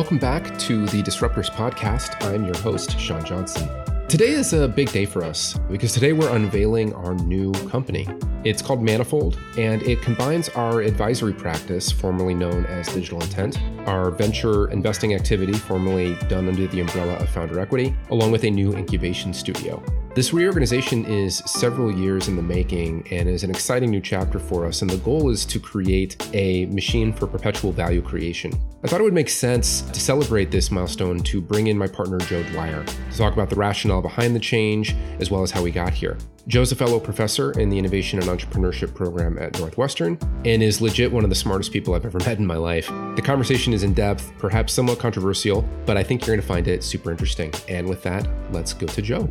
Welcome back to the Disruptors Podcast. I'm your host, Sean Johnson. Today is a big day for us because today we're unveiling our new company. It's called Manifold, and it combines our advisory practice, formerly known as Digital Intent, our venture investing activity, formerly done under the umbrella of Founder Equity, along with a new incubation studio. This reorganization is several years in the making and is an exciting new chapter for us. And the goal is to create a machine for perpetual value creation. I thought it would make sense to celebrate this milestone to bring in my partner, Joe Dwyer, to talk about the rationale behind the change as well as how we got here. Joe's a fellow professor in the Innovation and Entrepreneurship program at Northwestern and is legit one of the smartest people I've ever met in my life. The conversation is in depth, perhaps somewhat controversial, but I think you're going to find it super interesting. And with that, let's go to Joe.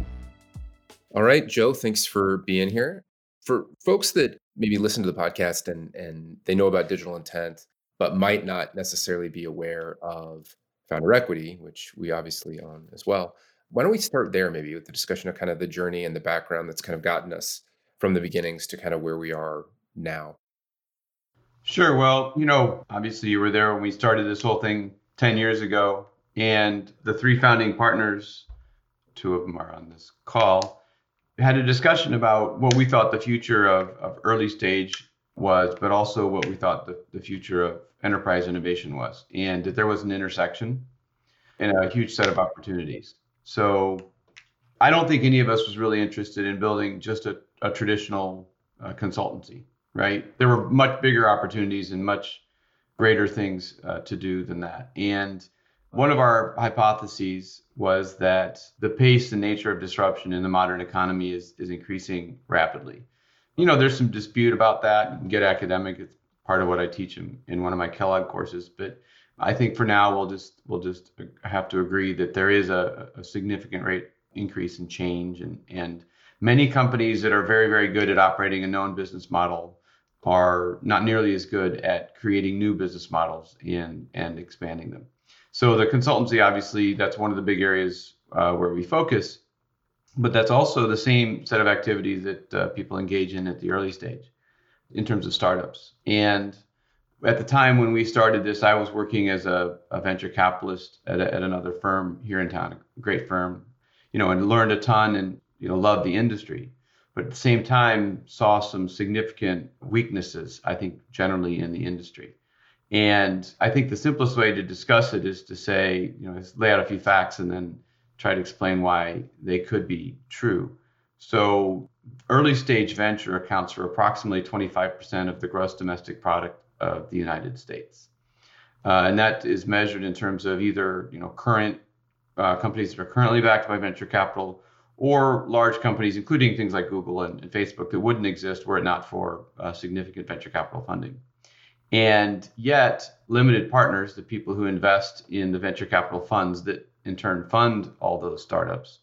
All right, Joe, thanks for being here. For folks that maybe listen to the podcast and and they know about digital intent, but might not necessarily be aware of founder equity, which we obviously own as well. Why don't we start there maybe with the discussion of kind of the journey and the background that's kind of gotten us from the beginnings to kind of where we are now? Sure. Well, you know, obviously you were there when we started this whole thing 10 years ago, and the three founding partners, two of them are on this call, had a discussion about what we thought the future of, of early stage was, but also what we thought the, the future of enterprise innovation was, and that there was an intersection and a huge set of opportunities. So I don't think any of us was really interested in building just a, a traditional uh, consultancy, right? There were much bigger opportunities and much greater things uh, to do than that. And one of our hypotheses was that the pace and nature of disruption in the modern economy is, is increasing rapidly. You know, there's some dispute about that. You can get academic. It's part of what I teach in, in one of my Kellogg courses. But I think for now we'll just we'll just have to agree that there is a, a significant rate increase in change and and many companies that are very very good at operating a known business model are not nearly as good at creating new business models and and expanding them. So the consultancy, obviously, that's one of the big areas uh, where we focus, but that's also the same set of activities that uh, people engage in at the early stage in terms of startups. And at the time when we started this, I was working as a, a venture capitalist at, a, at another firm here in town, a great firm, you know, and learned a ton and you know loved the industry. But at the same time, saw some significant weaknesses, I think, generally in the industry. And I think the simplest way to discuss it is to say, you know, lay out a few facts and then try to explain why they could be true. So, early stage venture accounts for approximately 25% of the gross domestic product of the United States. Uh, and that is measured in terms of either, you know, current uh, companies that are currently backed by venture capital or large companies, including things like Google and, and Facebook, that wouldn't exist were it not for uh, significant venture capital funding. And yet, limited partners, the people who invest in the venture capital funds that in turn fund all those startups,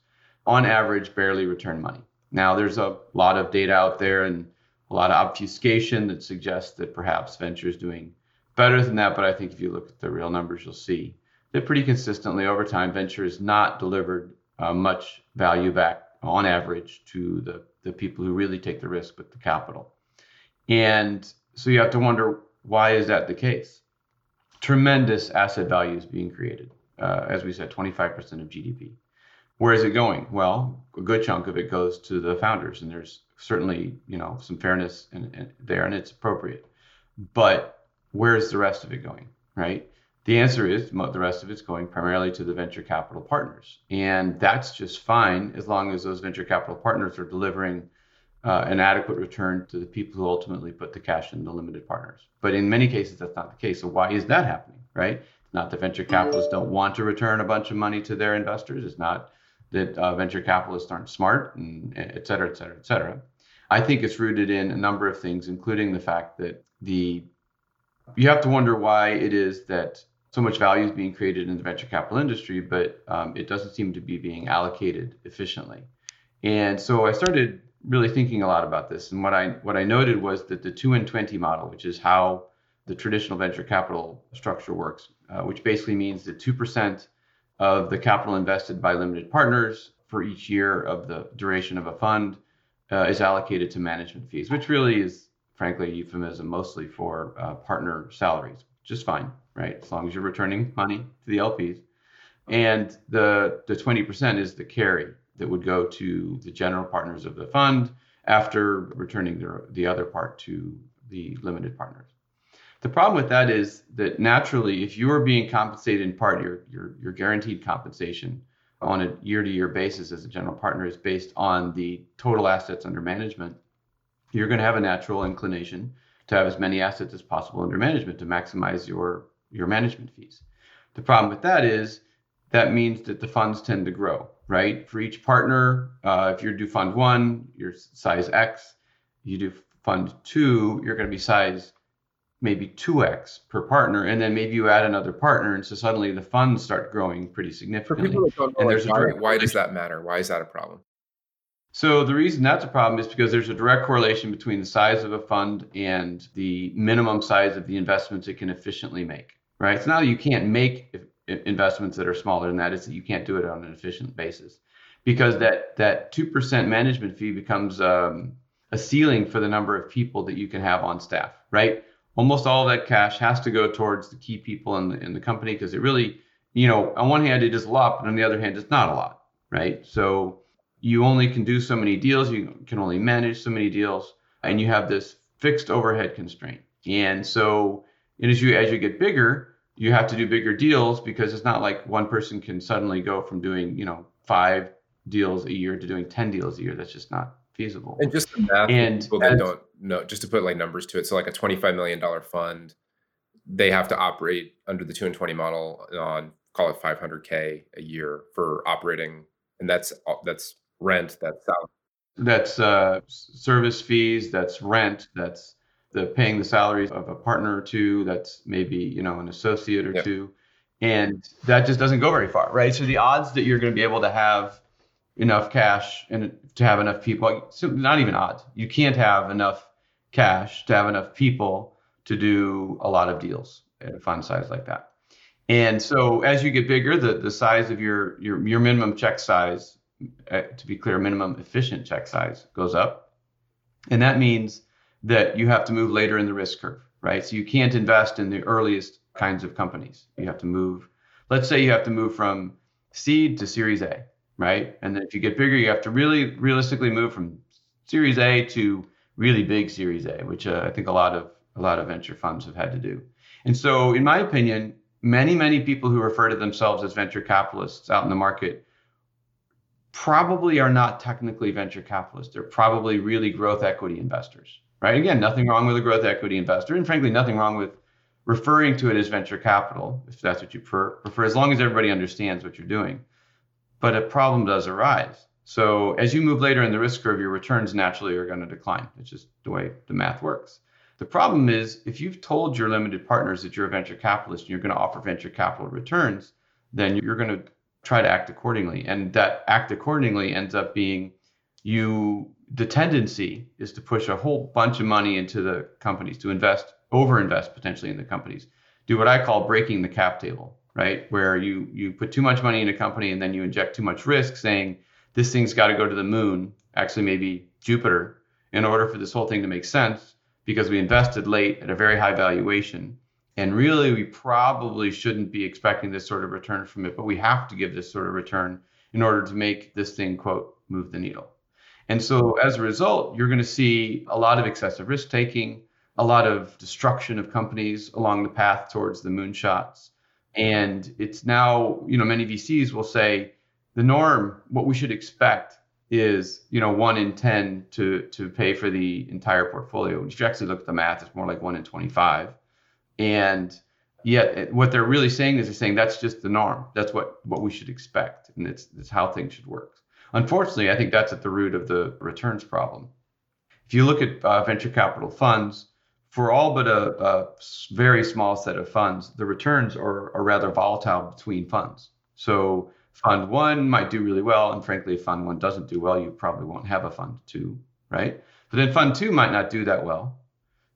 on average, barely return money. Now, there's a lot of data out there and a lot of obfuscation that suggests that perhaps venture is doing better than that. But I think if you look at the real numbers, you'll see that pretty consistently over time, venture has not delivered uh, much value back on average to the, the people who really take the risk with the capital. And so you have to wonder why is that the case? Tremendous asset value is being created. Uh, as we said, 25% of GDP. Where is it going? Well, a good chunk of it goes to the founders, and there's certainly you know some fairness in, in there, and it's appropriate. But where's the rest of it going? Right? The answer is the rest of it's going primarily to the venture capital partners, and that's just fine as long as those venture capital partners are delivering uh, an adequate return to the people who ultimately put the cash in the limited partners. But in many cases, that's not the case. So why is that happening, right? Not that venture capitalists don't want to return a bunch of money to their investors. It's not that uh, venture capitalists aren't smart, and et cetera, et cetera, et cetera. I think it's rooted in a number of things, including the fact that the you have to wonder why it is that so much value is being created in the venture capital industry, but um, it doesn't seem to be being allocated efficiently. And so I started really thinking a lot about this. And what I what I noted was that the two and twenty model, which is how the traditional venture capital structure works, uh, which basically means that two percent of the capital invested by limited partners for each year of the duration of a fund uh, is allocated to management fees, which really is, frankly, a euphemism mostly for uh, partner salaries, just fine. right? As long as you're returning money to the LPs. And the, the 20% is the carry that would go to the general partners of the fund after returning the, the other part to the limited partners. The problem with that is that naturally, if you are being compensated in part, your, your, your guaranteed compensation on a year to year basis as a general partner is based on the total assets under management, you're going to have a natural inclination to have as many assets as possible under management to maximize your, your management fees. The problem with that is that means that the funds tend to grow, right? For each partner, uh, if you do fund one, you're size X. You do fund two, you're going to be size maybe 2x per partner and then maybe you add another partner and so suddenly the funds start growing pretty significantly and there's why, why does that matter why is that a problem so the reason that's a problem is because there's a direct correlation between the size of a fund and the minimum size of the investments it can efficiently make right so now you can't make investments that are smaller than that is that you can't do it on an efficient basis because that that 2% management fee becomes um, a ceiling for the number of people that you can have on staff right almost all that cash has to go towards the key people in the, in the company because it really, you know, on one hand, it is a lot, but on the other hand, it's not a lot, right? So you only can do so many deals, you can only manage so many deals, and you have this fixed overhead constraint. And so, and as you as you get bigger, you have to do bigger deals because it's not like one person can suddenly go from doing, you know, five deals a year to doing 10 deals a year. That's just not feasible. And just the math and people that don't know, just to put like numbers to it. So like a $25 million fund, they have to operate under the two and 20 model on call it 500K a year for operating. And that's, that's rent, that's salary. That's uh, service fees, that's rent, that's the paying the salaries of a partner or two, that's maybe, you know, an associate or yep. two. And that just doesn't go very far, right? So the odds that you're going to be able to have enough cash and to have enough people. So not even odds. You can't have enough cash to have enough people to do a lot of deals at a fund size like that. And so as you get bigger, the, the size of your, your, your minimum check size, uh, to be clear, minimum efficient check size goes up. And that means that you have to move later in the risk curve, right? So you can't invest in the earliest kinds of companies. You have to move, let's say you have to move from seed to series A right? And then if you get bigger, you have to really realistically move from Series A to really big Series A, which uh, I think a lot of a lot of venture funds have had to do. And so, in my opinion, many many people who refer to themselves as venture capitalists out in the market probably are not technically venture capitalists. They're probably really growth equity investors, right? Again, nothing wrong with a growth equity investor, and frankly, nothing wrong with referring to it as venture capital if that's what you prefer, as long as everybody understands what you're doing but a problem does arise. So as you move later in the risk curve, your returns naturally are going to decline. It's just the way the math works. The problem is if you've told your limited partners that you're a venture capitalist and you're going to offer venture capital returns, then you're going to try to act accordingly. And that act accordingly ends up being you the tendency is to push a whole bunch of money into the companies, to invest, overinvest potentially in the companies. Do what I call breaking the cap table right? Where you you put too much money in a company and then you inject too much risk, saying this thing's got to go to the moon, actually maybe Jupiter, in order for this whole thing to make sense, because we invested late at a very high valuation. And really, we probably shouldn't be expecting this sort of return from it, but we have to give this sort of return in order to make this thing, quote, move the needle. And so as a result, you're going to see a lot of excessive risk taking, a lot of destruction of companies along the path towards the moonshots. And it's now, you know, many VCs will say the norm, what we should expect is, you know, one in 10 to, to pay for the entire portfolio. If you actually look at the math, it's more like one in 25. And yet eh, what they're really saying is they're saying that's just the norm. That's what, what we should expect. And it's, it's how things should work. Unfortunately, I think that's at the root of the returns problem. If you look at uh, venture capital funds, for all but a, a, very small set of funds, the returns are, are rather volatile between funds. So fund one might do really well, and frankly, if fund one doesn't do well, you probably won't have a fund two, right? But then fund two might not do that well,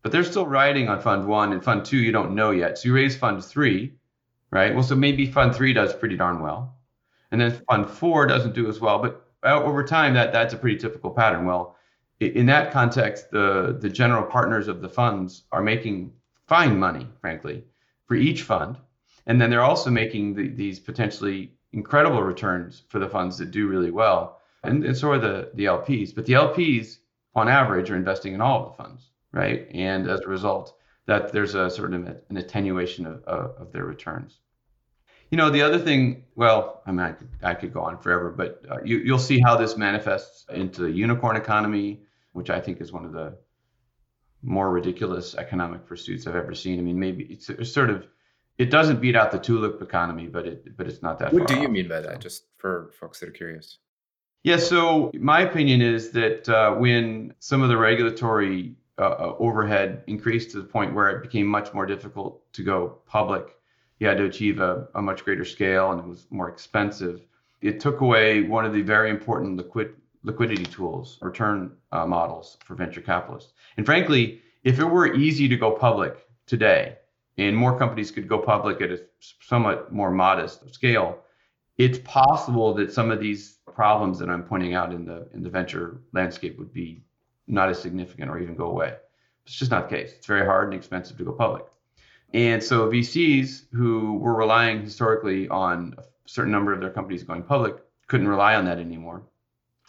but they're still riding on fund one, and fund two you don't know yet. So you raise fund three, right? Well, so maybe fund three does pretty darn well, and then fund four doesn't do as well, but uh, over time that that's a pretty typical pattern. Well, in that context, the the general partners of the funds are making fine money, frankly. for each fund. And then they're also making the, these potentially incredible returns for the funds that do really well. And, and so are the, the LPs. But the LPs, on average, are investing in all of the funds, right? And as a result, that there's a sort of an attenuation of, of, of their returns. You know, the other thing, well, I mean, I could, I could go on forever, but uh, you, you'll see how this manifests into the unicorn economy, which I think is one of the more ridiculous economic pursuits I've ever seen. I mean, maybe it's, it's sort of, it doesn't beat out the tulip economy, but it, but it's not that. What do you off. mean by that? Just for folks that are curious. Yeah. So my opinion is that uh, when some of the regulatory uh, uh overhead increased to the point where it became much more difficult to go public you had to achieve a, a much greater scale and it was more expensive. It took away one of the very important liquid liquidity tools, return uh, models for venture capitalists. And frankly, if it were easy to go public today and more companies could go public at a somewhat more modest scale, it's possible that some of these problems that I'm pointing out in the in the venture landscape would be not as significant or even go away. It's just not the case. It's very hard and expensive to go public. And so VCs who were relying historically on a certain number of their companies going public couldn't rely on that anymore.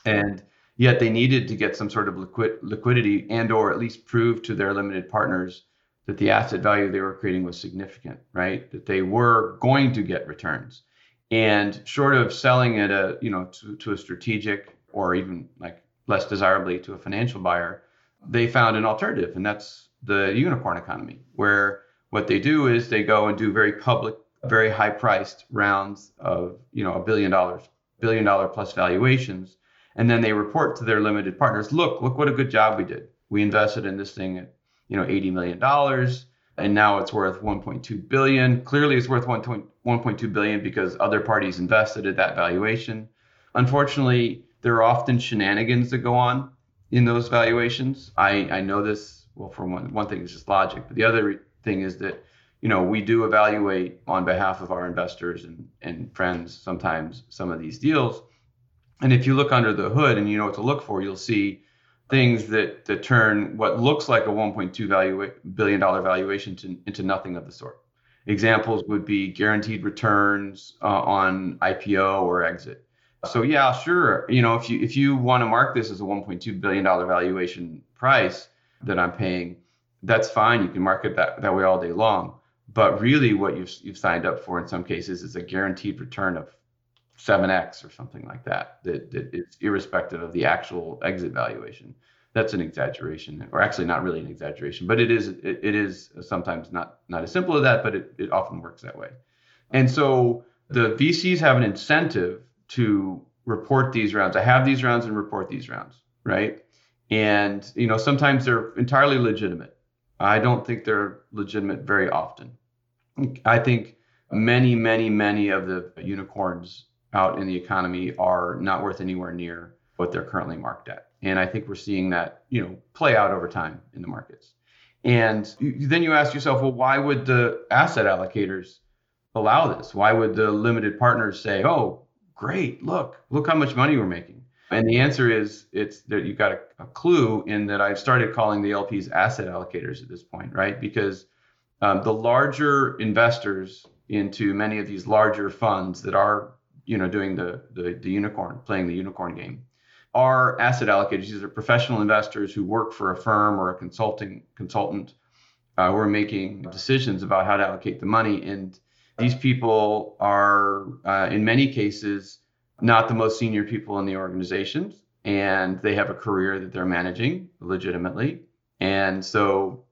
And yet they needed to get some sort of liquid liquidity and or at least prove to their limited partners that the asset value they were creating was significant, right? That they were going to get returns. And short of selling it a, you know, to, to a strategic or even like less desirably to a financial buyer, they found an alternative. And that's the unicorn economy, where what they do is they go and do very public, very high priced rounds of, you know, a billion dollars, billion dollar plus valuations. And then they report to their limited partners, look, look what a good job we did. We invested in this thing at, you know, $80 million and now it's worth 1.2 billion. Clearly it's worth 1.2 billion because other parties invested at that valuation. Unfortunately, there are often shenanigans that go on in those valuations. I, I know this, well, for one, one thing, it's just logic, but the other thing is that you know we do evaluate on behalf of our investors and, and friends sometimes some of these deals. And if you look under the hood and you know what to look for you'll see things that that turn what looks like a 1.2 value, billion dollar valuation to, into nothing of the sort. Examples would be guaranteed returns uh, on ipo or exit. So yeah sure you know if you if you want to mark this as a 1.2 billion dollar valuation price that i'm paying that's fine. You can market that, that way all day long. But really, what you've, you've signed up for in some cases is a guaranteed return of 7x or something like that, that, that is irrespective of the actual exit valuation. That's an exaggeration, or actually not really an exaggeration, but it is it, it is sometimes not not as simple as that, but it, it often works that way. And so the VCs have an incentive to report these rounds. I have these rounds and report these rounds, right? And you know sometimes they're entirely legitimate I don't think they're legitimate very often. I think many, many, many of the unicorns out in the economy are not worth anywhere near what they're currently marked at. And I think we're seeing that, you know, play out over time in the markets. And then you ask yourself, well, why would the asset allocators allow this? Why would the limited partners say, oh, great, look, look how much money we're making? And the answer is it's that you've got a, a, clue in that I've started calling the LPs asset allocators at this point, right? Because um, the larger investors into many of these larger funds that are, you know, doing the, the, the unicorn, playing the unicorn game, are asset allocators. These are professional investors who work for a firm or a consulting consultant uh, who are making decisions about how to allocate the money. And these people are, uh, in many cases, not the most senior people in the organizations and they have a career that they're managing legitimately. And so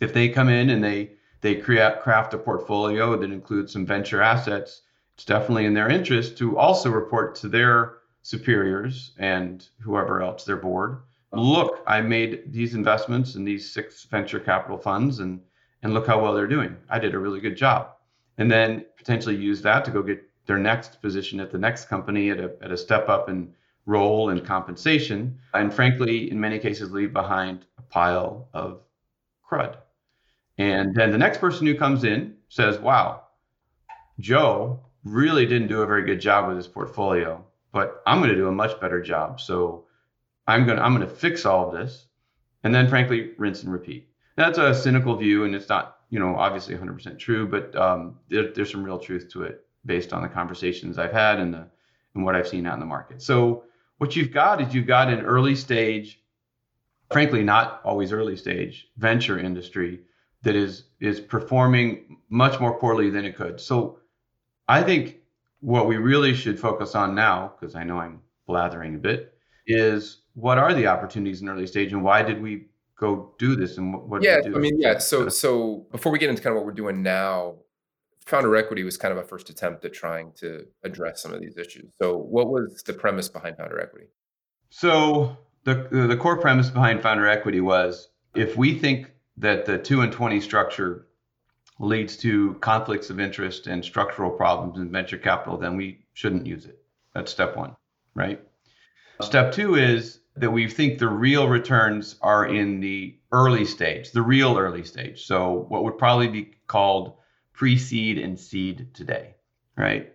if they come in and they they create craft a portfolio that includes some venture assets it's definitely in their interest to also report to their superiors and whoever else their board look i made these investments in these six venture capital funds and and look how well they're doing. I did a really good job. And then potentially use that to go get their next position at the next company at a, at a step up in role and compensation, and frankly, in many cases, leave behind a pile of crud. And then the next person who comes in says, Wow, Joe really didn't do a very good job with his portfolio, but I'm going to do a much better job. So I'm going to, I'm going to fix all of this. And then frankly, rinse and repeat. That's a cynical view, and it's not you know, obviously 100% true, but um, there, there's some real truth to it based on the conversations I've had and the and what I've seen out in the market. So what you've got is you've got an early stage, frankly, not always early stage venture industry that is is performing much more poorly than it could. So I think what we really should focus on now, because I know I'm blathering a bit, is what are the opportunities in early stage and why did we go do this and what, what yeah do i mean yeah so so before we get into kind of what we're doing now founder equity was kind of a first attempt at trying to address some of these issues. So what was the premise behind founder equity? So the the core premise behind founder equity was if we think that the 2 and 20 structure leads to conflicts of interest and structural problems in venture capital then we shouldn't use it. That's step 1 right? Step 2 is that we think the real returns are in the early stage, the real early stage. So what would probably be called pre-seed and seed today, right?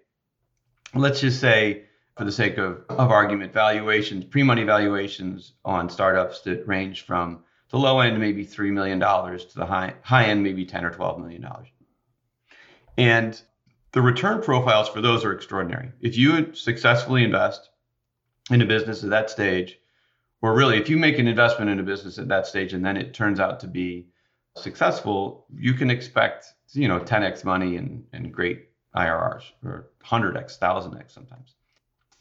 Let's just say, for the sake of, of argument, valuations, pre-money valuations on startups that range from the low end maybe three million dollars to the high high end maybe ten or twelve million dollars. And the return profiles for those are extraordinary. If you successfully invest in a business at that stage, or really if you make an investment in a business at that stage and then it turns out to be successful you can expect you know 10x money and, and great irrs or 100x 1000x sometimes.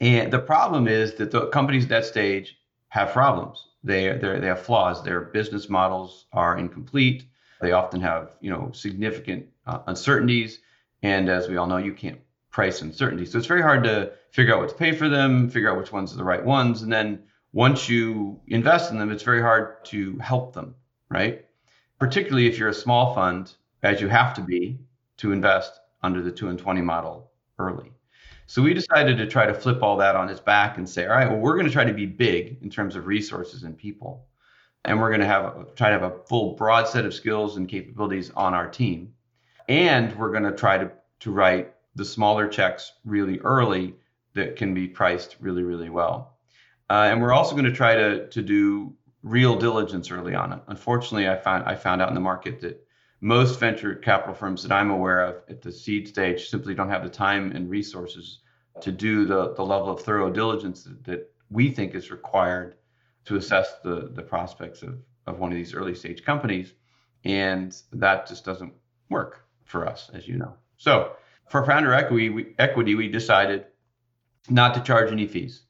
And the problem is that the companies at that stage have problems. They they have flaws. Their business models are incomplete. They often have you know significant uh, uncertainties. And as we all know you can't price uncertainty. So it's very hard to figure out what to pay for them figure out which ones are the right ones. And then once you invest in them, it's very hard to help them, right? Particularly if you're a small fund, as you have to be to invest under the 2 and 20 model early. So we decided to try to flip all that on its back and say, all right, well, we're going to try to be big in terms of resources and people. And we're going to have try to have a full broad set of skills and capabilities on our team. And we're going to try to, to write the smaller checks really early that can be priced really, really well. Uh, and we're also going to try to to do real diligence early on. Unfortunately, I found I found out in the market that most venture capital firms that I'm aware of at the seed stage simply don't have the time and resources to do the, the level of thorough diligence that, we think is required to assess the, the prospects of, of one of these early stage companies. And that just doesn't work for us, as you know. So for founder equity, we, equity, we decided not to charge any fees,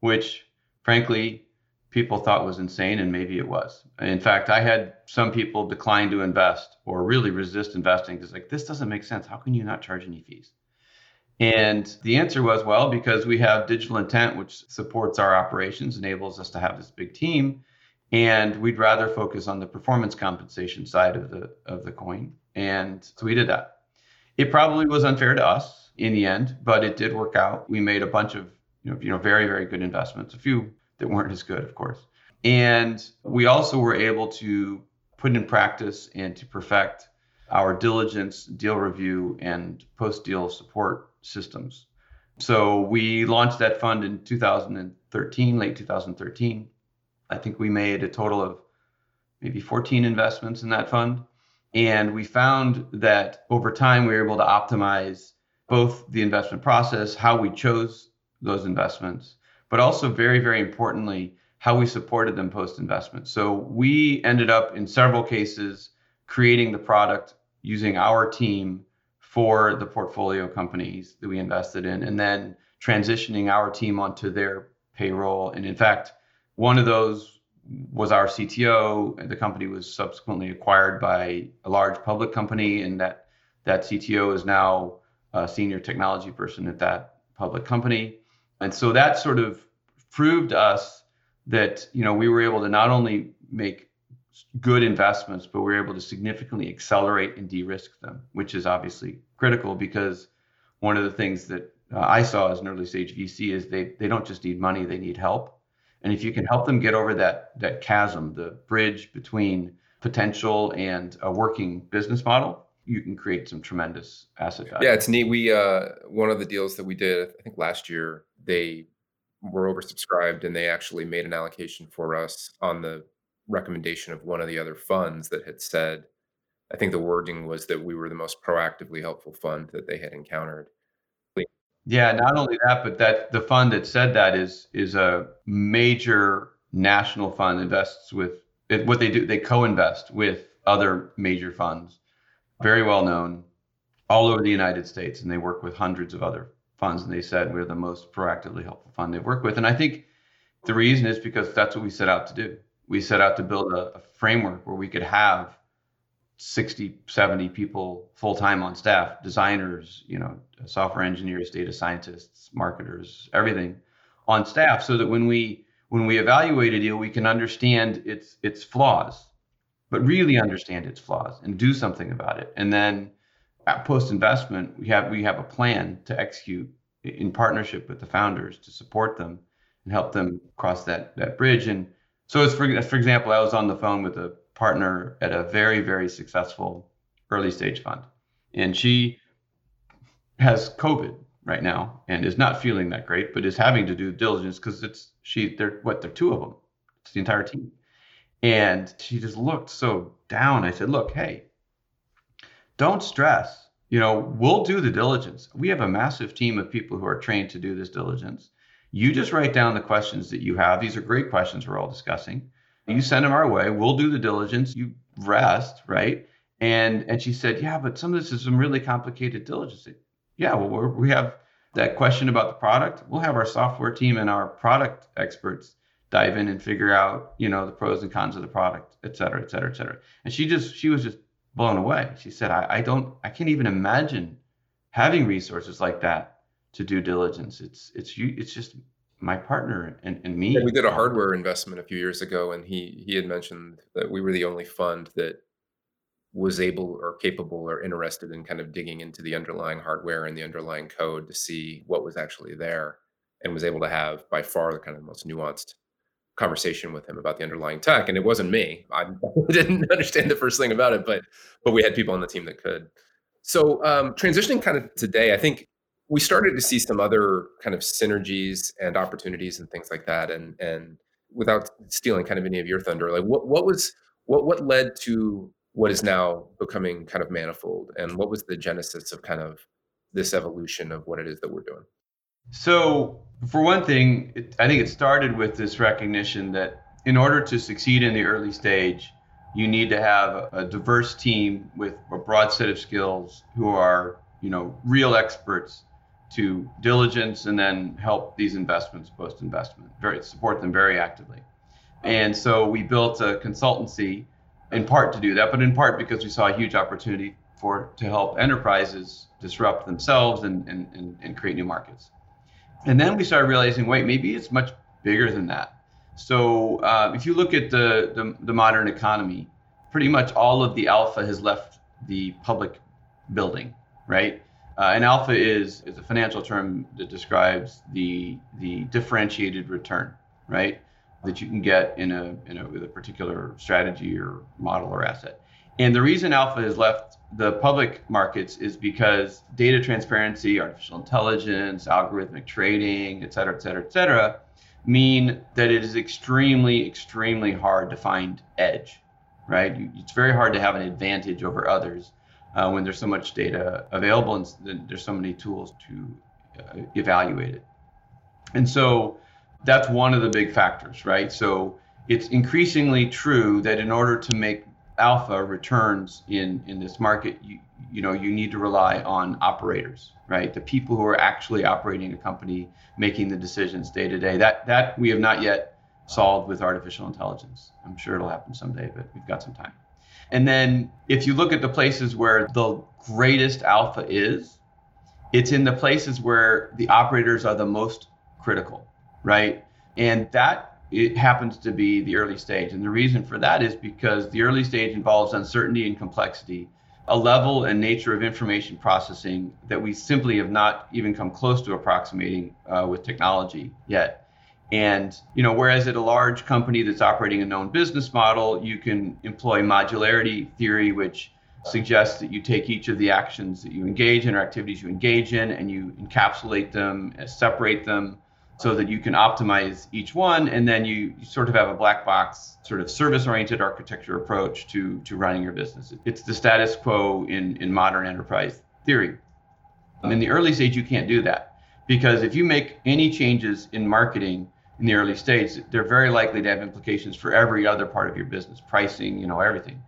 which frankly, people thought was insane, and maybe it was. In fact, I had some people decline to invest or really resist investing because, like, this doesn't make sense. How can you not charge any fees? And the answer was, well, because we have digital intent, which supports our operations, enables us to have this big team, and we'd rather focus on the performance compensation side of the of the coin. And so we did that. It probably was unfair to us in the end, but it did work out. We made a bunch of you know, you know, very, very good investments, a few that weren't as good, of course. And we also were able to put in practice and to perfect our diligence, deal review, and post deal support systems. So we launched that fund in 2013, late 2013. I think we made a total of maybe 14 investments in that fund. And we found that over time, we were able to optimize both the investment process, how we chose those investments, but also very, very importantly, how we supported them post investment. So we ended up in several cases creating the product using our team for the portfolio companies that we invested in, and then transitioning our team onto their payroll. And in fact, one of those was our CTO. The company was subsequently acquired by a large public company, and that that CTO is now a senior technology person at that public company. And so that sort of proved us that you know we were able to not only make good investments, but we were able to significantly accelerate and de-risk them, which is obviously critical because one of the things that uh, I saw as an early stage VC is they they don't just need money, they need help. And if you can help them get over that that chasm, the bridge between potential and a working business model, you can create some tremendous asset value. Yeah, it's neat. We uh, one of the deals that we did, I think last year, they were oversubscribed and they actually made an allocation for us on the recommendation of one of the other funds that had said I think the wording was that we were the most proactively helpful fund that they had encountered. Yeah, uh, not only that, but that the fund that said that is is a major national fund invests with it, what they do. They co-invest with other major funds, very well known, all over the United States, and they work with hundreds of other funds. And they said we're the most proactively helpful fund they've worked with. And I think the reason is because that's what we set out to do. We set out to build a, a framework where we could have 60, 70 people full time on staff, designers, you know, software engineers, data scientists, marketers, everything on staff so that when we when we evaluate a deal, we can understand its its flaws, but really understand its flaws and do something about it. And then at post investment, we have we have a plan to execute in partnership with the founders to support them and help them cross that that bridge. And so, as for for example, I was on the phone with a partner at a very, very successful early stage fund. And she has COVID right now and is not feeling that great, but is having to do diligence because it's she, they're what, they're two of them. It's the entire team. And she just looked so down. I said, look, hey, don't stress. You know, we'll do the diligence. We have a massive team of people who are trained to do this diligence. You just write down the questions that you have. These are great questions we're all discussing you send them our way. We'll do the diligence. You rest, right? And and she said, yeah, but some of this is some really complicated diligence. Yeah, well, we have that question about the product. We'll have our software team and our product experts dive in and figure out, you know, the pros and cons of the product, et cetera, et cetera, et cetera. And she just she was just blown away. She said, I, I don't I can't even imagine having resources like that to do diligence. It's it's you it's just my partner and, and me. Yeah, we did a hardware investment a few years ago, and he he had mentioned that we were the only fund that was able or capable or interested in kind of digging into the underlying hardware and the underlying code to see what was actually there, and was able to have by far the kind of most nuanced conversation with him about the underlying tech. And it wasn't me; I didn't understand the first thing about it, but but we had people on the team that could. So um, transitioning kind of today, I think we started to see some other kind of synergies and opportunities and things like that. And and without stealing kind of any of your thunder, like what what was what what led to what is now becoming kind of manifold, and what was the genesis of kind of this evolution of what it is that we're doing? So, for one thing, it, I think it started with this recognition that in order to succeed in the early stage, you need to have a diverse team with a broad set of skills who are, you know, real experts to diligence and then help these investments post investment, very support them very actively. And so we built a consultancy in part to do that, but in part because we saw a huge opportunity for to help enterprises disrupt themselves and, and, and, and create new markets. And then we started realizing, wait, maybe it's much bigger than that. So uh, if you look at the, the, the modern economy, pretty much all of the alpha has left the public building, right? Uh, an alpha is is a financial term that describes the the differentiated return, right? That you can get in a in a with a particular strategy or model or asset. And the reason alpha has left the public markets is because data transparency, artificial intelligence, algorithmic trading, et cetera, et cetera, et cetera, mean that it is extremely, extremely hard to find edge, right? It's very hard to have an advantage over others uh, when there's so much data available and there's so many tools to uh, evaluate it. And so that's one of the big factors, right? So it's increasingly true that in order to make alpha returns in in this market, you you know you need to rely on operators, right? The people who are actually operating a company, making the decisions day to day. That that we have not yet solved with artificial intelligence. I'm sure it'll happen someday, but we've got some time. And then if you look at the places where the greatest alpha is, it's in the places where the operators are the most critical, right? And that it happens to be the early stage. And the reason for that is because the early stage involves uncertainty and complexity, a level and nature of information processing that we simply have not even come close to approximating uh, with technology yet. And you know, whereas at a large company that's operating a known business model, you can employ modularity theory, which suggests that you take each of the actions that you engage in or activities you engage in and you encapsulate them, separate them so that you can optimize each one and then you, you sort of have a black box sort of service oriented architecture approach to, to running your business. It's the status quo in, in modern enterprise theory. In the early stage, you can't do that because if you make any changes in marketing in the early stage, they're very likely to have implications for every other part of your business, pricing, you know, everything.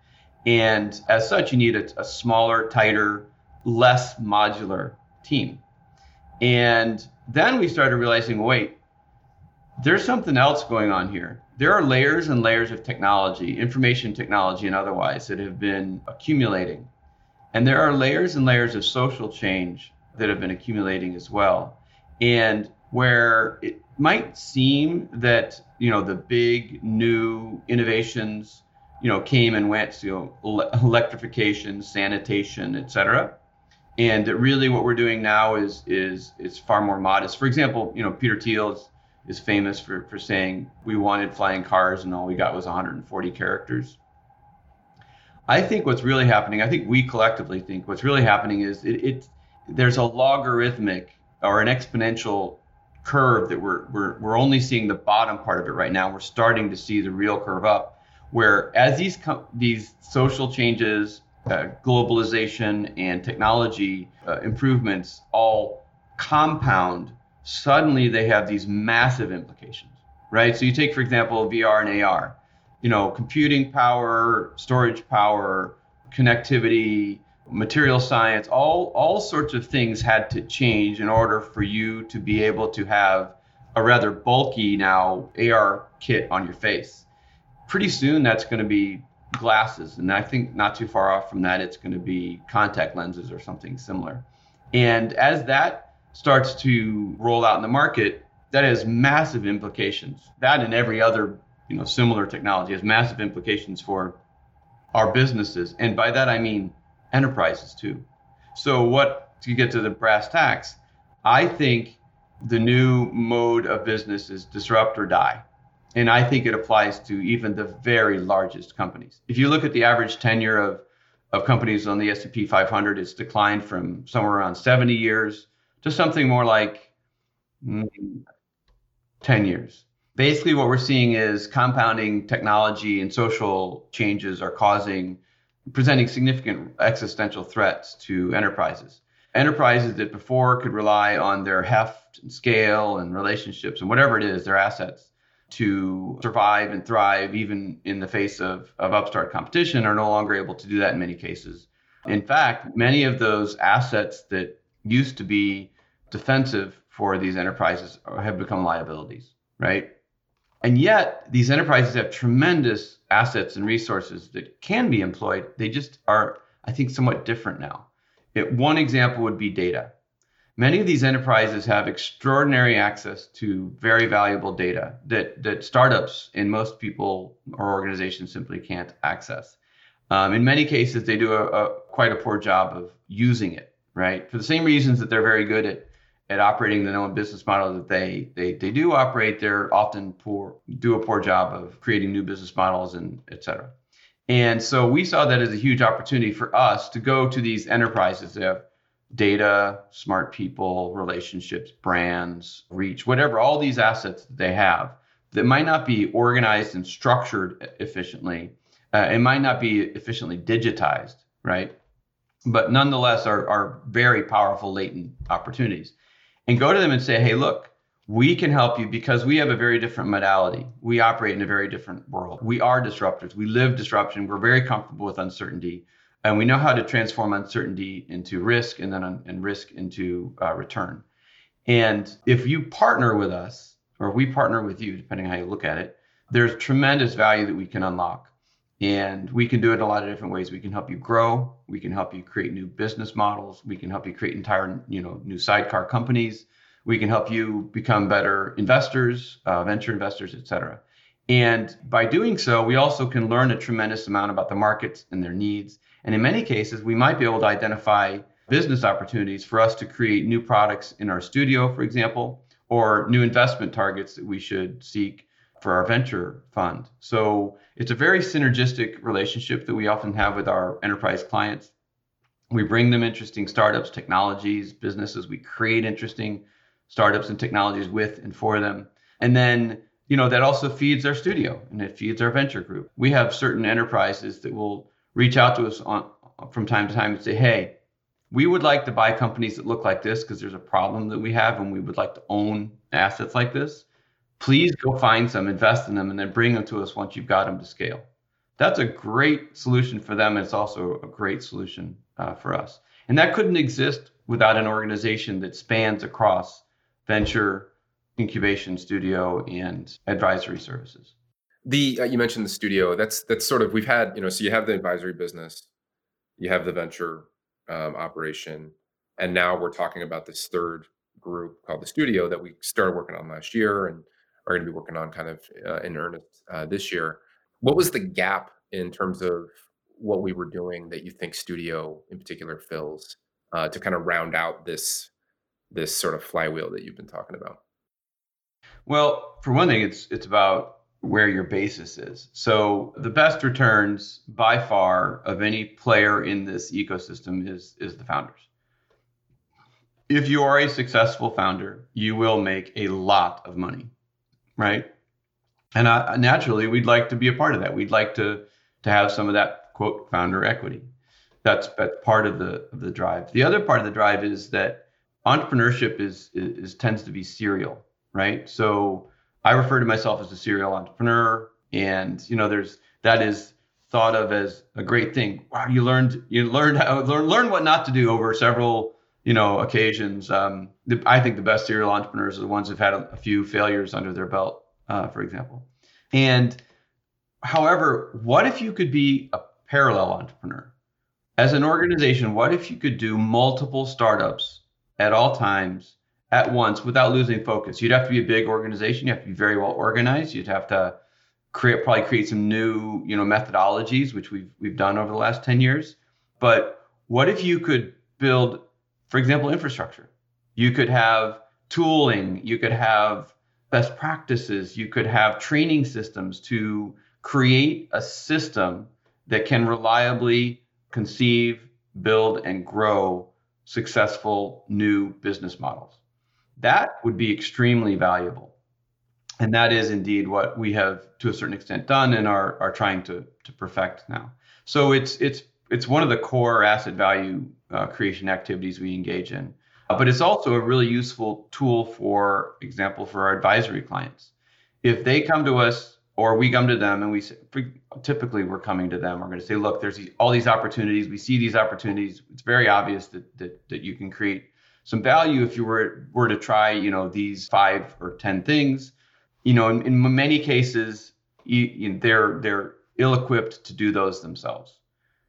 And as such, you need a, a smaller, tighter, less modular team. And then we started realizing wait, there's something else going on here. There are layers and layers of technology, information technology and otherwise, that have been accumulating. And there are layers and layers of social change that have been accumulating as well. And where it might seem that, you know, the big new innovations, you know, came and went, you know, electrification, sanitation, et cetera and really what we're doing now is is is far more modest. For example, you know Peter Thiel is, is famous for for saying we wanted flying cars and all we got was 140 characters. I think what's really happening, I think we collectively think what's really happening is it, it there's a logarithmic or an exponential curve that we're, we're we're only seeing the bottom part of it right now. We're starting to see the real curve up, where as these these social changes uh, globalization and technology uh, improvements all compound, suddenly they have these massive implications, right? So you take, for example, VR and AR, you know, computing power, storage power, connectivity, material science, all, all sorts of things had to change in order for you to be able to have a rather bulky now AR kit on your face. Pretty soon that's going to be glasses. And I think not too far off from that, it's going to be contact lenses or something similar. And as that starts to roll out in the market, that has massive implications. That and every other, you know, similar technology has massive implications for our businesses. And by that I mean enterprises too. So what to get to the brass tacks, I think the new mode of business is disrupt or die. And I think it applies to even the very largest companies. If you look at the average tenure of, of companies on the S&P 500, it's declined from somewhere around 70 years to something more like mm, 10 years. Basically, what we're seeing is compounding technology and social changes are causing, presenting significant existential threats to enterprises. Enterprises that before could rely on their heft and scale and relationships and whatever it is, their assets, to survive and thrive even in the face of, of upstart competition are no longer able to do that in many cases. In fact, many of those assets that used to be defensive for these enterprises have become liabilities, right? And yet, these enterprises have tremendous assets and resources that can be employed. They just are, I think, somewhat different now. It, one example would be data. Many of these enterprises have extraordinary access to very valuable data that, that startups and most people or organizations simply can't access. Um, in many cases, they do a, a, quite a poor job of using it, right? For the same reasons that they're very good at, at operating the known business model that they, they, they do operate, they're often poor, do a poor job of creating new business models and et cetera. And so we saw that as a huge opportunity for us to go to these enterprises that have data, smart people, relationships, brands, reach, whatever, all these assets that they have that might not be organized and structured efficiently. Uh, it might not be efficiently digitized, right? But nonetheless are, are very powerful latent opportunities. And go to them and say, hey, look, we can help you because we have a very different modality. We operate in a very different world. We are disruptors. We live disruption. We're very comfortable with uncertainty and we know how to transform uncertainty into risk and then and risk into uh, return. And if you partner with us or we partner with you depending how you look at it there's tremendous value that we can unlock. And we can do it in a lot of different ways. We can help you grow. We can help you create new business models. We can help you create entire you know new sidecar companies. We can help you become better investors uh, venture investors et cetera. And by doing so we also can learn a tremendous amount about the markets and their needs and in many cases, we might be able to identify business opportunities for us to create new products in our studio, for example, or new investment targets that we should seek for our venture fund. So it's a very synergistic relationship that we often have with our enterprise clients. We bring them interesting startups, technologies, businesses. We create interesting startups and technologies with and for them. And then, you know, that also feeds our studio and it feeds our venture group. We have certain enterprises that will reach out to us on from time to time and say, hey, we would like to buy companies that look like this because there's a problem that we have and we would like to own assets like this. Please go find some, invest in them, and then bring them to us once you've got them to scale. That's a great solution for them. And it's also a great solution uh, for us. And that couldn't exist without an organization that spans across venture, incubation, studio, and advisory services. The uh, you mentioned the studio. That's that's sort of we've had you know so you have the advisory business, you have the venture um, operation, and now we're talking about this third group called the studio that we started working on last year and are going to be working on kind of uh, in earnest uh, this year. What was the gap in terms of what we were doing that you think studio in particular fills uh, to kind of round out this this sort of flywheel that you've been talking about? Well, for one thing, it's it's about where your basis is. So the best returns by far of any player in this ecosystem is is the founders. If you are a successful founder, you will make a lot of money, right? And naturally, we'd like to be a part of that. We'd like to to have some of that quote founder equity. That's that's part of the of the drive. The other part of the drive is that entrepreneurship is, is, is tends to be serial, right? So I refer to myself as a serial entrepreneur, and you know, there's that is thought of as a great thing. Wow, you learned you learned how learn learn what not to do over several you know occasions. Um, the, I think the best serial entrepreneurs are the ones who've had a, a few failures under their belt, uh, for example. And however, what if you could be a parallel entrepreneur? As an organization, what if you could do multiple startups at all times at once without losing focus. You'd have to be a big organization. You have to be very well organized. You'd have to create probably create some new you know methodologies, which we've we've done over the last ten years. But what if you could build, for example, infrastructure? You could have tooling. You could have best practices. You could have training systems to create a system that can reliably conceive, build, and grow successful new business models that would be extremely valuable. And that is indeed what we have to a certain extent done and are, are trying to, to perfect now. So it's it's it's one of the core asset value uh, creation activities we engage in. Uh, but it's also a really useful tool for example for our advisory clients. If they come to us or we come to them and we typically we're coming to them, we're going to say, look, there's all these opportunities. We see these opportunities. It's very obvious that, that, that you can create some value if you were were to try you know these five or ten things. You know in, in many cases you, you, they're they're ill equipped to do those themselves.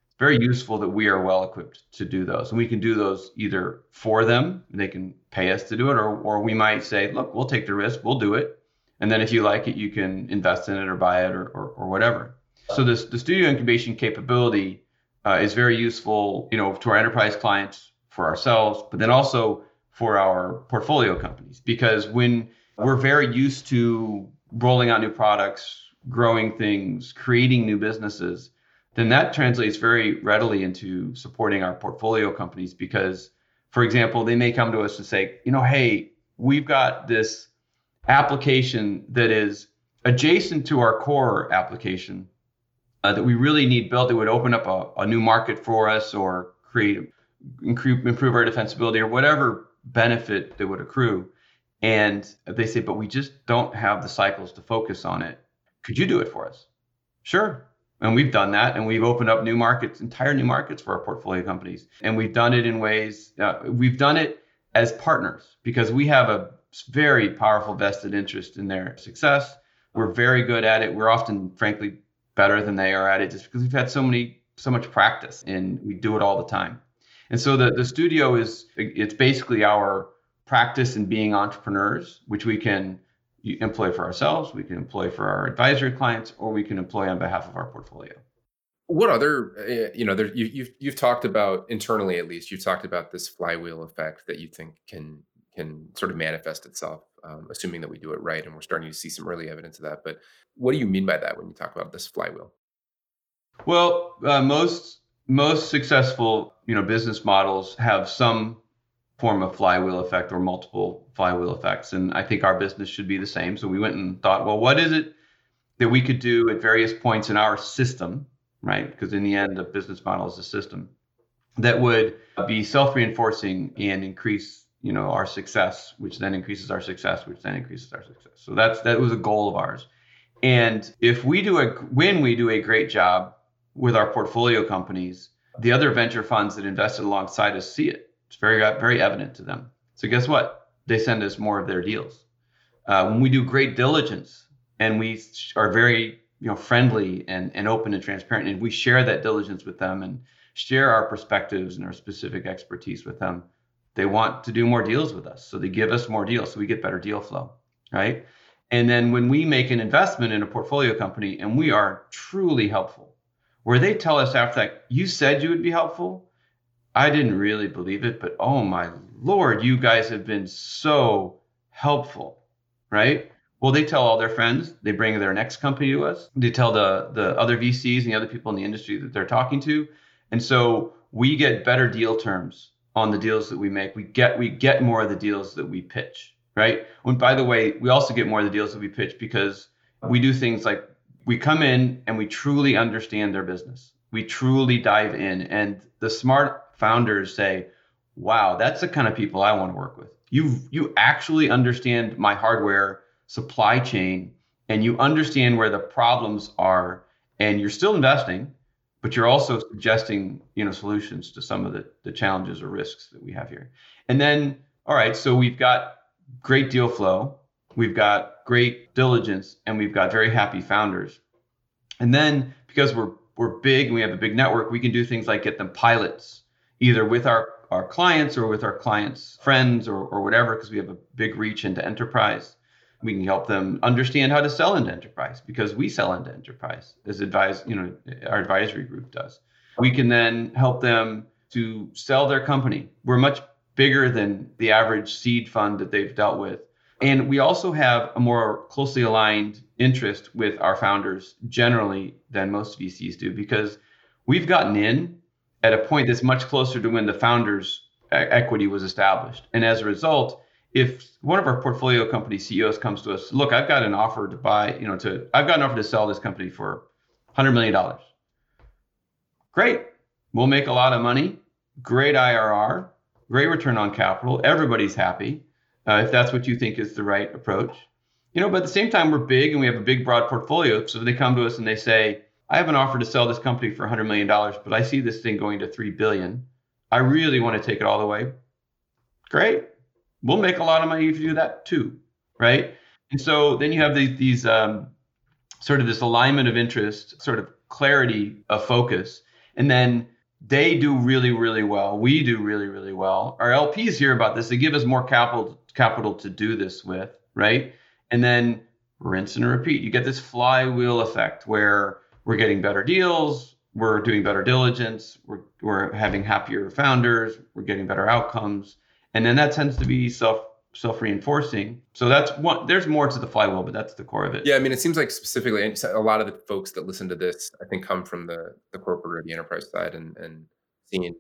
It's very useful that we are well equipped to do those and we can do those either for them they can pay us to do it or, or we might say look we'll take the risk we'll do it and then if you like it you can invest in it or buy it or, or, or whatever. So this the studio incubation capability uh, is very useful you know to our enterprise clients for ourselves, but then also for our portfolio companies. Because when we're very used to rolling out new products, growing things, creating new businesses, then that translates very readily into supporting our portfolio companies. Because, for example, they may come to us and say, you know, hey, we've got this application that is adjacent to our core application uh, that we really need built that would open up a, a new market for us or create improve, our defensibility or whatever benefit that would accrue. And they say, but we just don't have the cycles to focus on it. Could you do it for us? Sure. And we've done that, and we've opened up new markets, entire new markets for our portfolio companies. And we've done it in ways, uh, we've done it as partners because we have a very powerful vested interest in their success. We're very good at it. We're often, frankly, better than they are at it just because we've had so many, so much practice and we do it all the time. And so the, the studio is it's basically our practice in being entrepreneurs, which we can employ for ourselves, we can employ for our advisory clients, or we can employ on behalf of our portfolio. What other, eh, you know, there, you, you've you've talked about internally at least. You've talked about this flywheel effect that you think can can sort of manifest itself, um, assuming that we do it right, and we're starting to see some early evidence of that. But what do you mean by that when you talk about this flywheel? Well, uh, most most successful you know business models have some form of flywheel effect or multiple flywheel effects. And I think our business should be the same. So we went and thought, well, what is it that we could do at various points in our system, right? Because in the end, a business model is a system that would be self-reinforcing and increase, you know, our success, which then increases our success, which then increases our success. So that's that was a goal of ours. And if we do a when we do a great job with our portfolio companies, the other venture funds that invested alongside us see it. It's very very evident to them. So guess what? They send us more of their deals. Uh, when we do great diligence and we are very you know friendly and, and open and transparent, and we share that diligence with them and share our perspectives and our specific expertise with them, they want to do more deals with us. So they give us more deals, so we get better deal flow, right? And then when we make an investment in a portfolio company and we are truly helpful, where they tell us after that, you said you would be helpful. I didn't really believe it, but oh my Lord, you guys have been so helpful, right? Well, they tell all their friends, they bring their next company to us, they tell the, the other VCs and the other people in the industry that they're talking to. And so we get better deal terms on the deals that we make. We get we get more of the deals that we pitch, right? And by the way, we also get more of the deals that we pitch because we do things like we come in and we truly understand their business. We truly dive in and the smart founders say, "Wow, that's the kind of people I want to work with. You you actually understand my hardware supply chain and you understand where the problems are and you're still investing but you're also suggesting you know solutions to some of the, the challenges or risks that we have here and then all right so we've got great deal flow we've got great diligence and we've got very happy founders. And then because we're we're big and we have a big network we can do things like get them pilots either with our our clients or with our clients friends or, or whatever because we have a big reach into enterprise. We can help them understand how to sell into enterprise because we sell into enterprise as advise you know our advisory group does. We can then help them to sell their company. We're much bigger than the average seed fund that they've dealt with and we also have a more closely aligned interest with our founders generally than most vcs do because we've gotten in at a point that's much closer to when the founders equity was established and as a result if one of our portfolio company CEOs comes to us, look, I've got an offer to buy, you know, to I've got an offer to sell this company for hundred million dollars. Great, we'll make a lot of money. Great IRR, great return on capital. Everybody's happy uh, if that's what you think is the right approach. You know, but at the same time, we're big and we have a big, broad portfolio. So they come to us and they say, I have an offer to sell this company for $100 million, but I see this thing going to 3 billion. I really want to take it all the way. Great we'll make a lot of money if you do that too, right? And so then you have these, these um, sort of this alignment of interest, sort of clarity of focus, and then they do really, really well. We do really, really well. Our LPs hear about this; they give us more capital capital to do this with, right? And then rinse and repeat. You get this flywheel effect where we're getting better deals, we're doing better diligence, we're, we're having happier founders, we're getting better outcomes, and then that tends to be self self reinforcing. So that's one. There's more to the flywheel, but that's the core of it. Yeah, I mean, it seems like specifically a lot of the folks that listen to this, I think, come from the the corporate or the enterprise side, and and seeing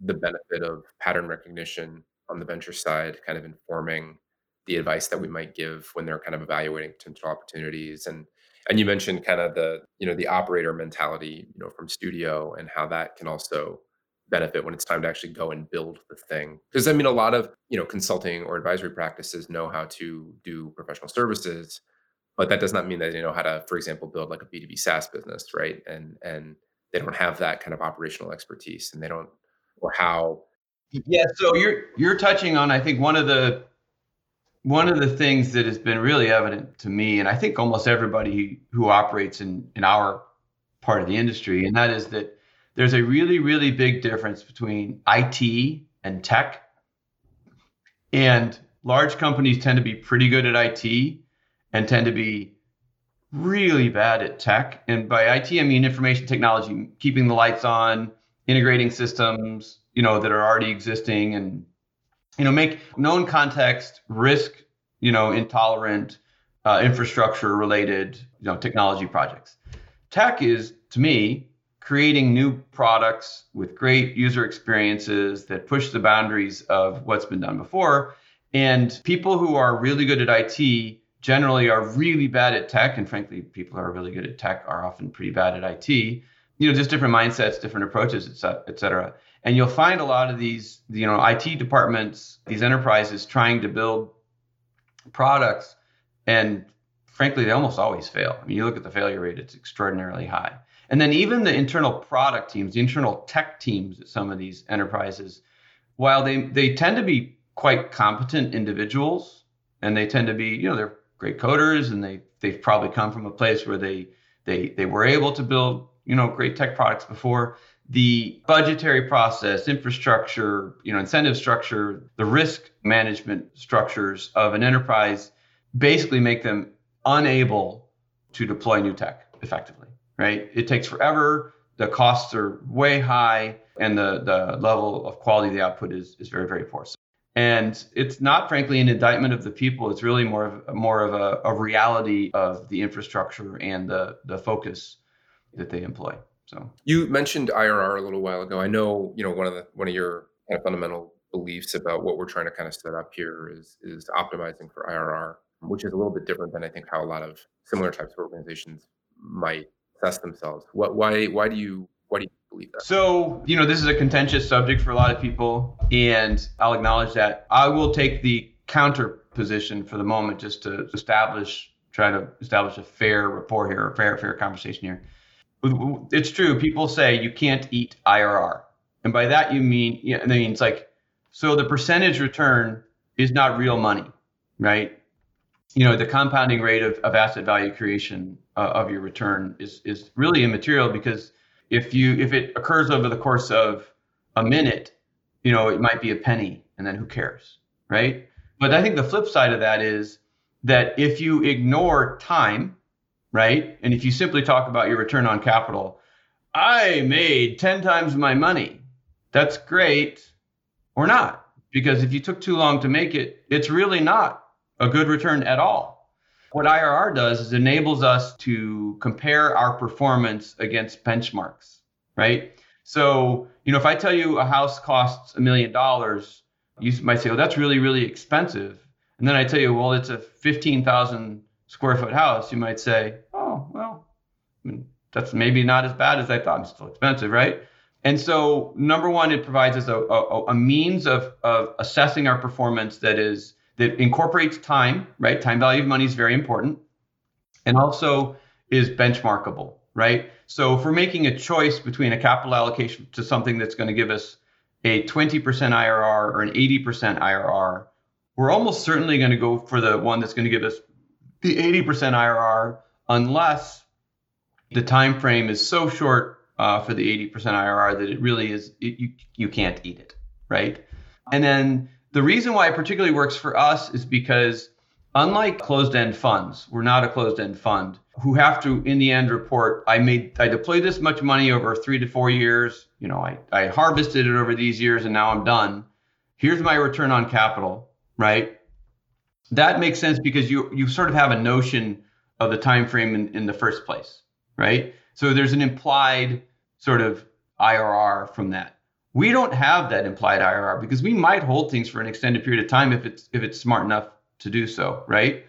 the benefit of pattern recognition on the venture side, kind of informing the advice that we mm-hmm. might give when they're kind of evaluating potential opportunities and and you mentioned kind of the you know the operator mentality you know from studio and how that can also benefit when it's time to actually go and build the thing. Because i mean a lot of you know consulting or advisory practices know how to do professional services but that does not mean that they know how to for example build like a b2b saas business right? And and they don't have that kind of operational expertise and they don't or how yeah so you're you're touching on i think one of the one of the things that has been really evident to me and i think almost everybody who operates in in our part of the industry and that is that there's a really, really big difference between IT and tech. And large companies tend to be pretty good at IT and tend to be really bad at tech. And by IT, I mean information technology, keeping the lights on, integrating systems, you know, that are already existing and, you know, make known context, risk, you know, intolerant, uh, infrastructure related, you know, technology projects. Tech is, to me, creating new products with great user experiences that push the boundaries of what's been done before. And people who are really good at IT generally are really bad at tech. And frankly, people who are really good at tech are often pretty bad at IT. You know, just different mindsets, different approaches, et cetera. And you'll find a lot of these, you know, IT departments, these enterprises trying to build products and frankly, they almost always fail. I mean, you look at the failure rate, it's extraordinarily high. And then even the internal product teams, the internal tech teams at some of these enterprises, while they, they tend to be quite competent individuals and they tend to be, you know, they're great coders and they, they've probably come from a place where they, they, they were able to build, you know, great tech products before the budgetary process, infrastructure, you know, incentive structure, the risk management structures of an enterprise basically make them unable to deploy new tech effectively, right? It takes forever. The costs are way high and the, the level of quality of the output is, is very, very poor. And it's not, frankly, an indictment of the people. It's really more of more of a, a reality of the infrastructure and the, the focus that they employ. So you mentioned IRR a little while ago. I know, you know, one of the one of your kind of fundamental beliefs about what we're trying to kind of set up here is is optimizing for IRR which is a little bit different than I think how a lot of similar types of organizations might assess themselves. What, why, why do you, why do you believe that? So, you know, this is a contentious subject for a lot of people, and I'll acknowledge that. I will take the counter position for the moment, just to establish, try to establish a fair rapport here, a fair, fair conversation here. It's true. People say you can't eat IRR, and by that you mean, I mean it's like, so the percentage return is not real money, right? you know the compounding rate of, of asset value creation uh, of your return is is really immaterial because if you if it occurs over the course of a minute you know it might be a penny and then who cares right but i think the flip side of that is that if you ignore time right and if you simply talk about your return on capital i made 10 times my money that's great or not because if you took too long to make it it's really not a good return at all. What IRR does is enables us to compare our performance against benchmarks, right? So, you know, if I tell you a house costs a million dollars, you might say, "Oh, that's really, really expensive." And then I tell you, "Well, it's a 15,000 square foot house." You might say, "Oh, well, I mean, that's maybe not as bad as I thought. It's still expensive, right?" And so, number one, it provides us a, a, a means of, of assessing our performance that is that incorporates time, right? Time value of money is very important, and also is benchmarkable, right? So if we're making a choice between a capital allocation to something that's going to give us a 20% IRR or an 80% IRR, we're almost certainly going to go for the one that's going to give us the 80% IRR unless the time frame is so short uh, for the 80% IRR that it really is it, you you can't eat it, right? And then the reason why it particularly works for us is because unlike closed-end funds, we're not a closed-end fund who have to in the end report I made I deployed this much money over 3 to 4 years, you know, I I harvested it over these years and now I'm done. Here's my return on capital, right? That makes sense because you you sort of have a notion of the time frame in, in the first place, right? So there's an implied sort of IRR from that. We don't have that implied IRR because we might hold things for an extended period of time if it's if it's smart enough to do so, right?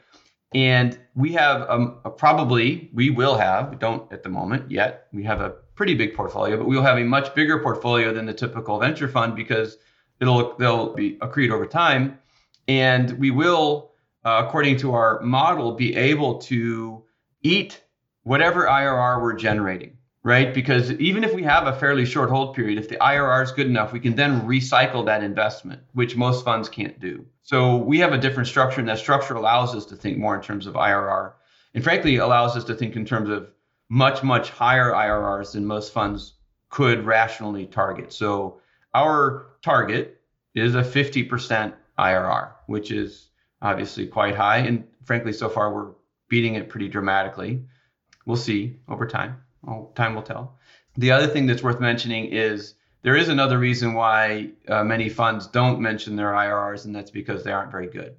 And we have um, a, probably we will have we don't at the moment yet we have a pretty big portfolio, but we'll have a much bigger portfolio than the typical venture fund because it'll they'll be accrued over time, and we will, uh, according to our model, be able to eat whatever IRR we're generating right? Because even if we have a fairly short hold period, if the IRR is good enough, we can then recycle that investment, which most funds can't do. So we have a different structure, and that structure allows us to think more in terms of IRR, and frankly, allows us to think in terms of much, much higher IRRs than most funds could rationally target. So our target is a 50% IRR, which is obviously quite high. And frankly, so far we're beating it pretty dramatically. We'll see over time. Well, time will tell. The other thing that's worth mentioning is there is another reason why uh, many funds don't mention their IRRs, and that's because they aren't very good.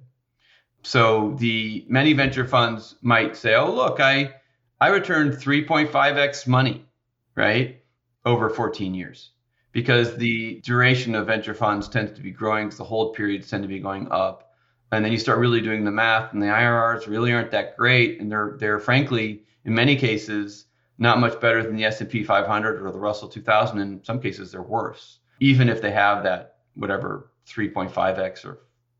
So the many venture funds might say, "Oh, look, I I returned 3.5x money, right?" over 14 years because the duration of venture funds tends to be growing because the hold periods tend to be going up. And then you start really doing the math, and the IRRs really aren't that great, and they're they're frankly in many cases not much better than the S&P 500 or the Russell 2000. In some cases, they're worse, even if they have that whatever 3.5x or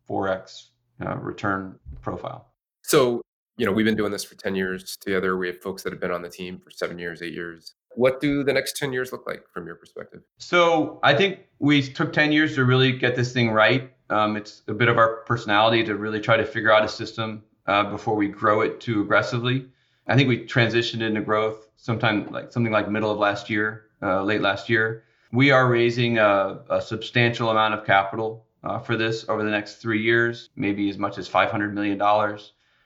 4x uh, return profile. So, you know, we've been doing this for 10 years together. We have folks that have been on the team for seven years, eight years. What do the next 10 years look like from your perspective? So, I think we took 10 years to really get this thing right. Um, it's a bit of our personality to really try to figure out a system uh, before we grow it too aggressively. I think we transitioned into growth sometime like something like middle of last year, uh, late last year. We are raising a, a substantial amount of capital uh, for this over the next three years, maybe as much as $500 million.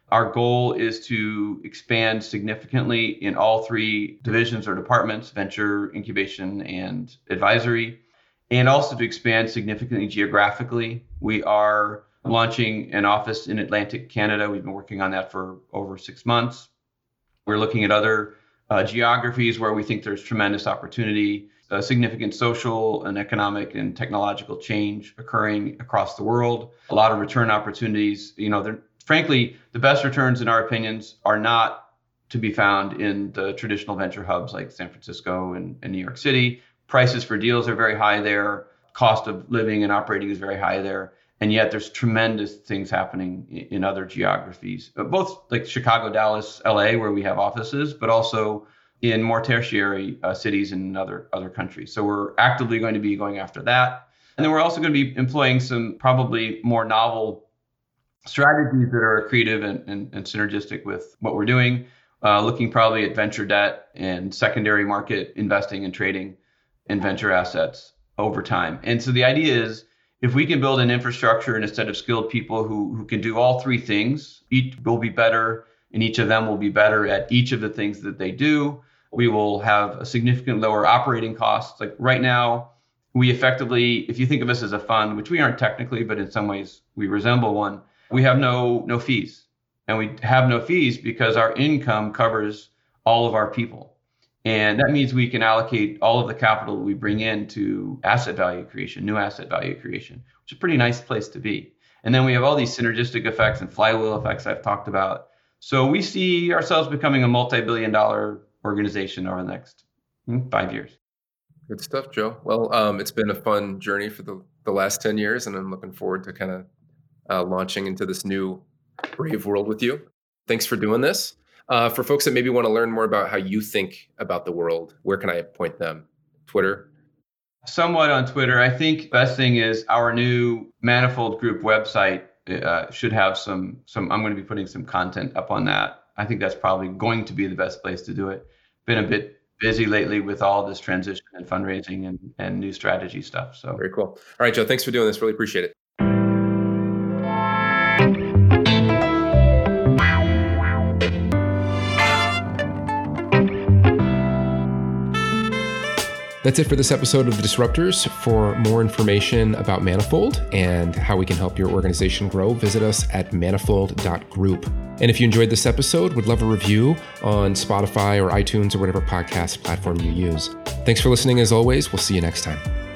Our goal is to expand significantly in all three divisions or departments venture, incubation, and advisory, and also to expand significantly geographically. We are launching an office in Atlantic Canada. We've been working on that for over six months. We're looking at other uh, geographies where we think there's tremendous opportunity, uh, significant social and economic and technological change occurring across the world, a lot of return opportunities. You know, frankly, the best returns, in our opinions, are not to be found in the traditional venture hubs like San Francisco and, and New York City. Prices for deals are very high there. Cost of living and operating is very high there and yet there's tremendous things happening in other geographies, uh, both like Chicago, Dallas, LA, where we have offices, but also in more tertiary uh, cities in other other countries. So we're actively going to be going after that, and then we're also going to be employing some probably more novel strategies that are creative and, and, and synergistic with what we're doing. Uh, looking probably at venture debt and secondary market investing and trading in venture assets over time. And so the idea is if we can build an infrastructure and a set of skilled people who, who can do all three things, each will be better, and each of them will be better at each of the things that they do. We will have a significant lower operating costs. Like right now, we effectively, if you think of us as a fund, which we aren't technically, but in some ways we resemble one, we have no no fees. And we have no fees because our income covers all of our people. And that means we can allocate all of the capital we bring in to asset value creation, new asset value creation, which is a pretty nice place to be. And then we have all these synergistic effects and flywheel effects I've talked about. So we see ourselves becoming a multi billion dollar organization over the next hmm, five years. Good stuff, Joe. Well, um, it's been a fun journey for the, the last 10 years, and I'm looking forward to kind of uh, launching into this new brave world with you. Thanks for doing this. Uh, for folks that maybe want to learn more about how you think about the world, where can I point them? Twitter? Somewhat on Twitter. I think best thing is our new Manifold Group website uh, should have some some. I'm going to be putting some content up on that. I think that's probably going to be the best place to do it. Been a bit busy lately with all this transition and fundraising and, and new strategy stuff. So very cool. All right, Joe. Thanks for doing this. Really appreciate it. That's it for this episode of The Disruptors. For more information about Manifold and how we can help your organization grow, visit us at manifold.group. And if you enjoyed this episode, would love a review on Spotify or iTunes or whatever podcast platform you use. Thanks for listening as always. We'll see you next time.